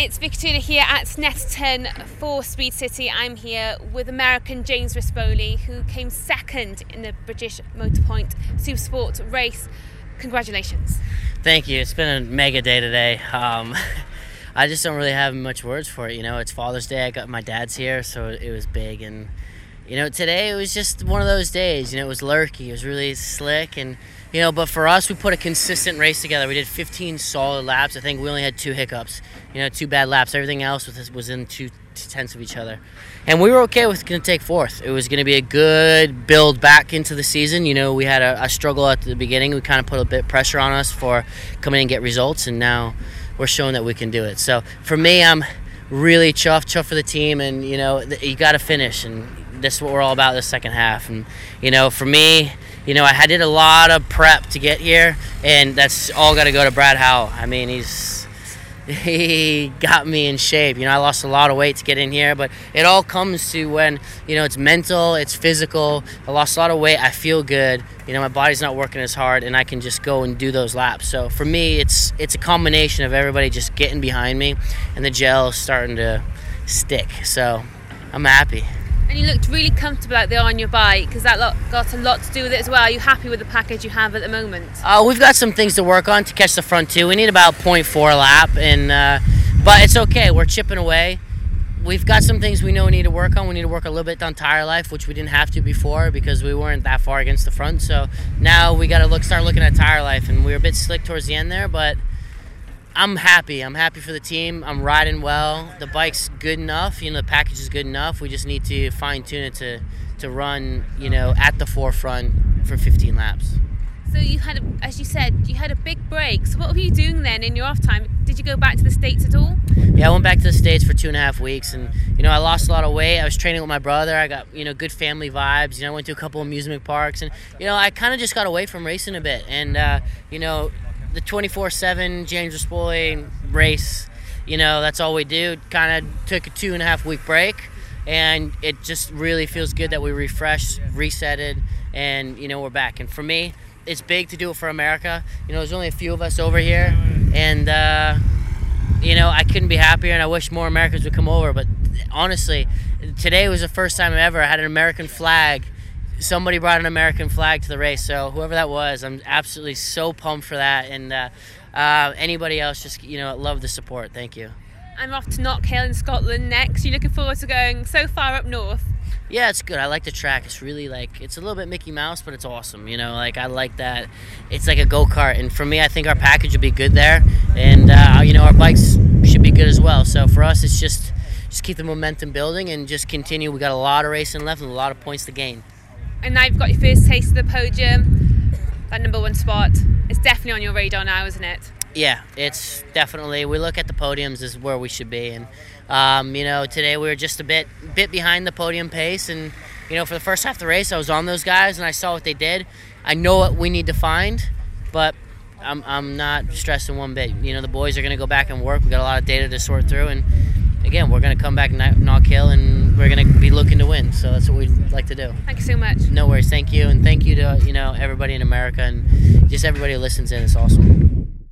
It's Victoria here at Snetterton for Speed City. I'm here with American James Rispoli, who came second in the British Motorpoint Supersport race. Congratulations. Thank you. It's been a mega day today. Um, I just don't really have much words for it. You know, it's Father's Day. I got my dad's here, so it was big. And, you know, today it was just one of those days. You know, it was lurky. It was really slick. And, you know, but for us, we put a consistent race together. We did 15 solid laps. I think we only had two hiccups, you know, two bad laps. Everything else was, was in two tenths of each other. And we were okay with going to take fourth. It was going to be a good build back into the season. You know, we had a, a struggle at the beginning. We kind of put a bit pressure on us for coming and get results, and now we're showing that we can do it. So for me, I'm really chuffed, chuffed for the team, and you know, you got to finish, and this is what we're all about this second half. And you know, for me, you know, I did a lot of prep to get here, and that's all got to go to Brad Howell. I mean, he's he got me in shape. You know, I lost a lot of weight to get in here, but it all comes to when you know it's mental, it's physical. I lost a lot of weight. I feel good. You know, my body's not working as hard, and I can just go and do those laps. So for me, it's it's a combination of everybody just getting behind me, and the gel starting to stick. So I'm happy. And you looked really comfortable out there on your bike because that lot got a lot to do with it as well. Are you happy with the package you have at the moment? Uh, we've got some things to work on to catch the front two. We need about 0.4 lap, and uh, but it's okay. We're chipping away. We've got some things we know we need to work on. We need to work a little bit on tire life, which we didn't have to before because we weren't that far against the front. So now we got to look, start looking at tire life, and we were a bit slick towards the end there, but I'm happy. I'm happy for the team. I'm riding well. The bike's good enough. You know, the package is good enough. We just need to fine tune it to to run. You know, at the forefront for 15 laps. So you had, a, as you said, you had a big break. So what were you doing then in your off time? Did you go back to the states at all? Yeah, I went back to the states for two and a half weeks, and you know I lost a lot of weight. I was training with my brother. I got you know good family vibes. You know, I went to a couple amusement parks, and you know I kind of just got away from racing a bit. And uh, you know the 24-7 James Rispoli race. You know, that's all we do. Kind of took a two and a half week break, and it just really feels good that we refreshed, resetted, and you know we're back. And for me, it's big to do it for America. You know, there's only a few of us over here, and uh, you know I couldn't be happier, and I wish more Americans would come over. But honestly, today was the first time ever I had an American flag somebody brought an American flag to the race. So whoever that was, I'm absolutely so pumped for that. And uh, uh, anybody else, just you know, love the support. Thank you. I'm off to Knockhill in Scotland next. You looking forward to going so far up north? Yeah, it's good. I like the track. It's really like it's a little bit Mickey Mouse, but it's awesome. You know, like I like that. It's like a go kart, and for me, I think our package would be good there, and uh, you know, our bikes should be good as well. So for us, it's just just keep the momentum building and just continue. We got a lot of racing left and a lot of points to gain and now you've got your first taste of the podium, that number one spot. It's definitely on your radar now, isn't it? Yeah, it's definitely. We look at the podiums as where we should be, and um, you know, today we were just a bit bit behind the podium pace, and you know, for the first half of the race, I was on those guys, and I saw what they did. I know what we need to find, but I'm, I'm not stressing one bit. You know, the boys are going to go back and work. We got a lot of data to sort through, and again, we're going to come back knock Knockhill, and we're going to be looking to win. So that's what we'd like to do. Thank you so much. No worries. Thank you, and thank you to you know everybody in America and just everybody who listens in. It's awesome.